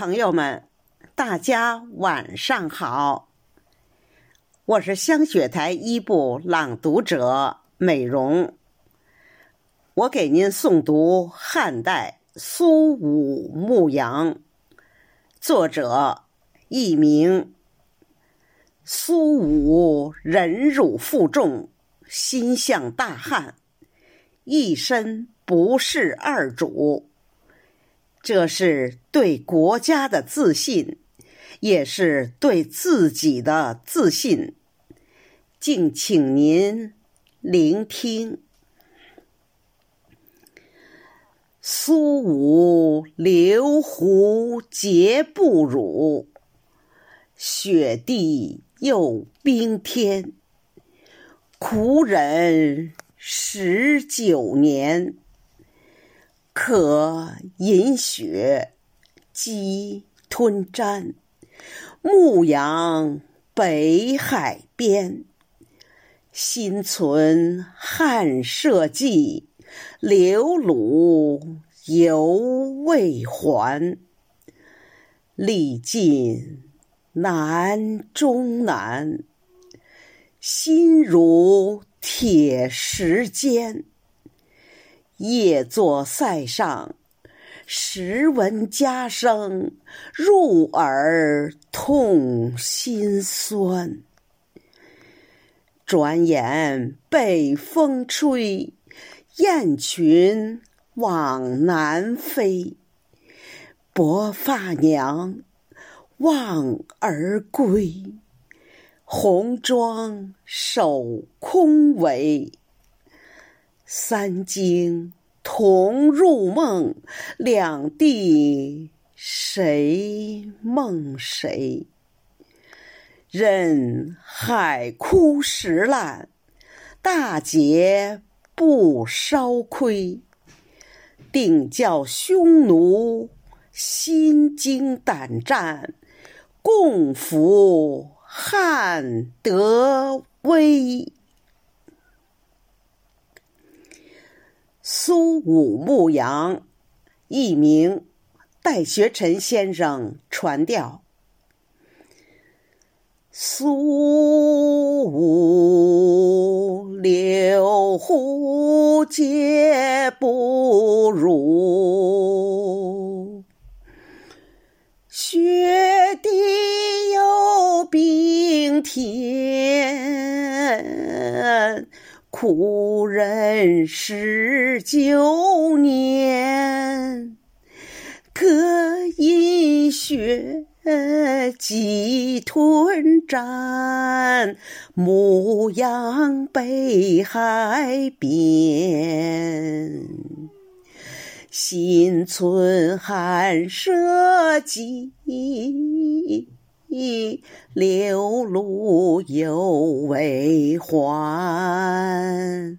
朋友们，大家晚上好。我是香雪台一部朗读者美容，我给您诵读汉代苏武牧羊，作者佚名。苏武忍辱负重，心向大汉，一身不事二主。这是对国家的自信，也是对自己的自信。敬请您聆听。苏武留胡节不辱，雪地又冰天，苦忍十九年。可饮雪，饥吞毡。牧羊北海边，心存汉社稷，刘鲁犹未还。历尽难中难，心如铁石坚。夜坐塞上，时闻家声，入耳痛心酸。转眼北风吹，雁群往南飞。薄发娘望儿归，红妆守空帷。三更同入梦，两地谁梦谁？任海枯石烂，大节不烧亏。定教匈奴心惊胆战，共扶汉德威。苏武牧羊，一名，戴学臣先生传调。苏武留胡节不辱，雪地又冰天。苦忍十九年，可饮雪，饥吞毡。牧羊北海边，心存汉社稷。刘鲁犹未还，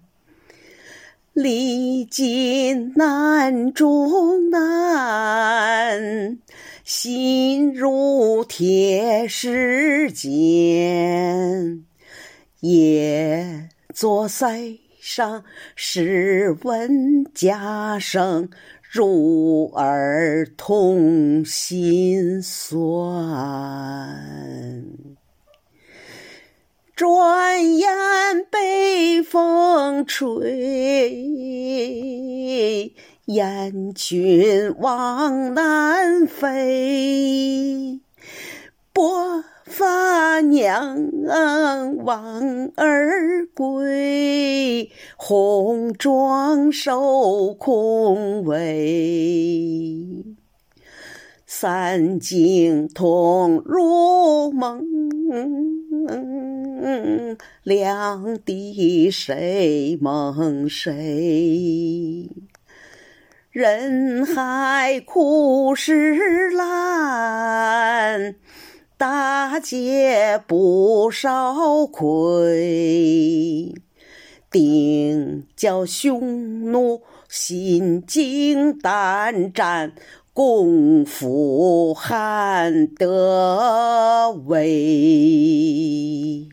历尽难中难，心如铁石坚。夜坐塞上，时闻家声。入耳痛心酸，转眼北风吹，雁群往南飞。薄发娘望儿归，红妆守空帷。三更同入梦，两地谁梦谁？人海枯石烂。大节不烧亏，定叫匈奴心惊胆战，共赴汉得威。